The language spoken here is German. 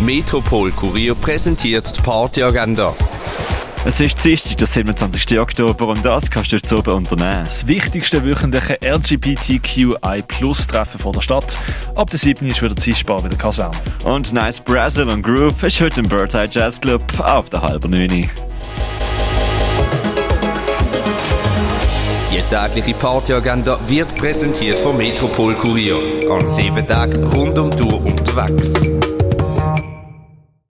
Metropol Kurier präsentiert die Partyagenda. Es ist Dienstag, der 27. Oktober und das kannst du jetzt oben unternehmen. Das wichtigste wöchentliche LGBTQI-Plus-Treffen vor der Stadt. Ab der 7. ist wieder Zielspar bei der Kaserne. Und Nice Brazil und Group ist heute im Birdside Jazz Club ab der halben 9. Die tägliche Partyagenda wird präsentiert vom Metropol Kurier. An sieben Tagen rund um die Tour unterwegs.